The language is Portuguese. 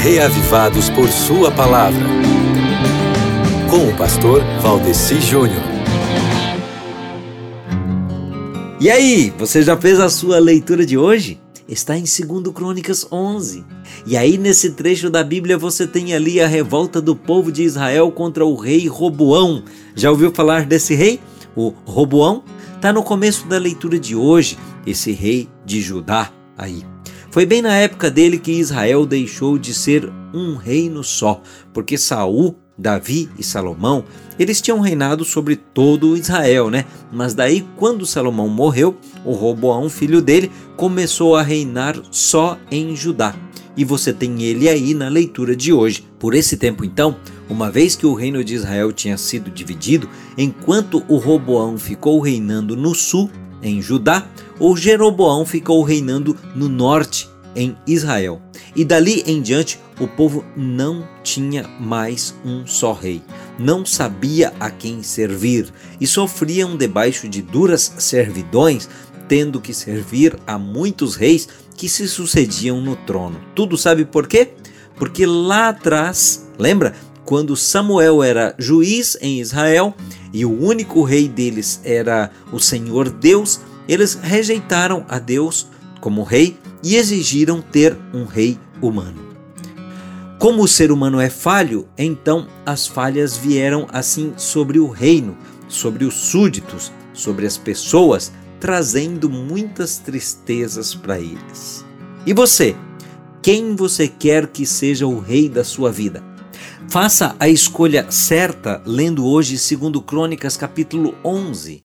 reavivados por Sua palavra. Com o pastor Valdeci Júnior. E aí, você já fez a sua leitura de hoje? Está em 2 Crônicas 11. E aí, nesse trecho da Bíblia, você tem ali a revolta do povo de Israel contra o rei Roboão. Já ouviu falar desse rei? O Roboão? Está no começo da leitura de hoje, esse rei de Judá aí. Foi bem na época dele que Israel deixou de ser um reino só, porque Saul, Davi e Salomão, eles tinham reinado sobre todo Israel, né? Mas daí quando Salomão morreu, o Roboão, filho dele, começou a reinar só em Judá. E você tem ele aí na leitura de hoje. Por esse tempo então, uma vez que o reino de Israel tinha sido dividido, enquanto o Roboão ficou reinando no sul, em Judá, o Jeroboão ficou reinando no norte, em Israel. E dali em diante, o povo não tinha mais um só rei, não sabia a quem servir e sofriam debaixo de duras servidões, tendo que servir a muitos reis que se sucediam no trono. Tudo sabe por quê? Porque lá atrás, lembra? Quando Samuel era juiz em Israel e o único rei deles era o Senhor Deus, eles rejeitaram a Deus como rei e exigiram ter um rei humano. Como o ser humano é falho, então as falhas vieram assim sobre o reino, sobre os súditos, sobre as pessoas, trazendo muitas tristezas para eles. E você? Quem você quer que seja o rei da sua vida? Faça a escolha certa lendo hoje 2 Crônicas capítulo 11.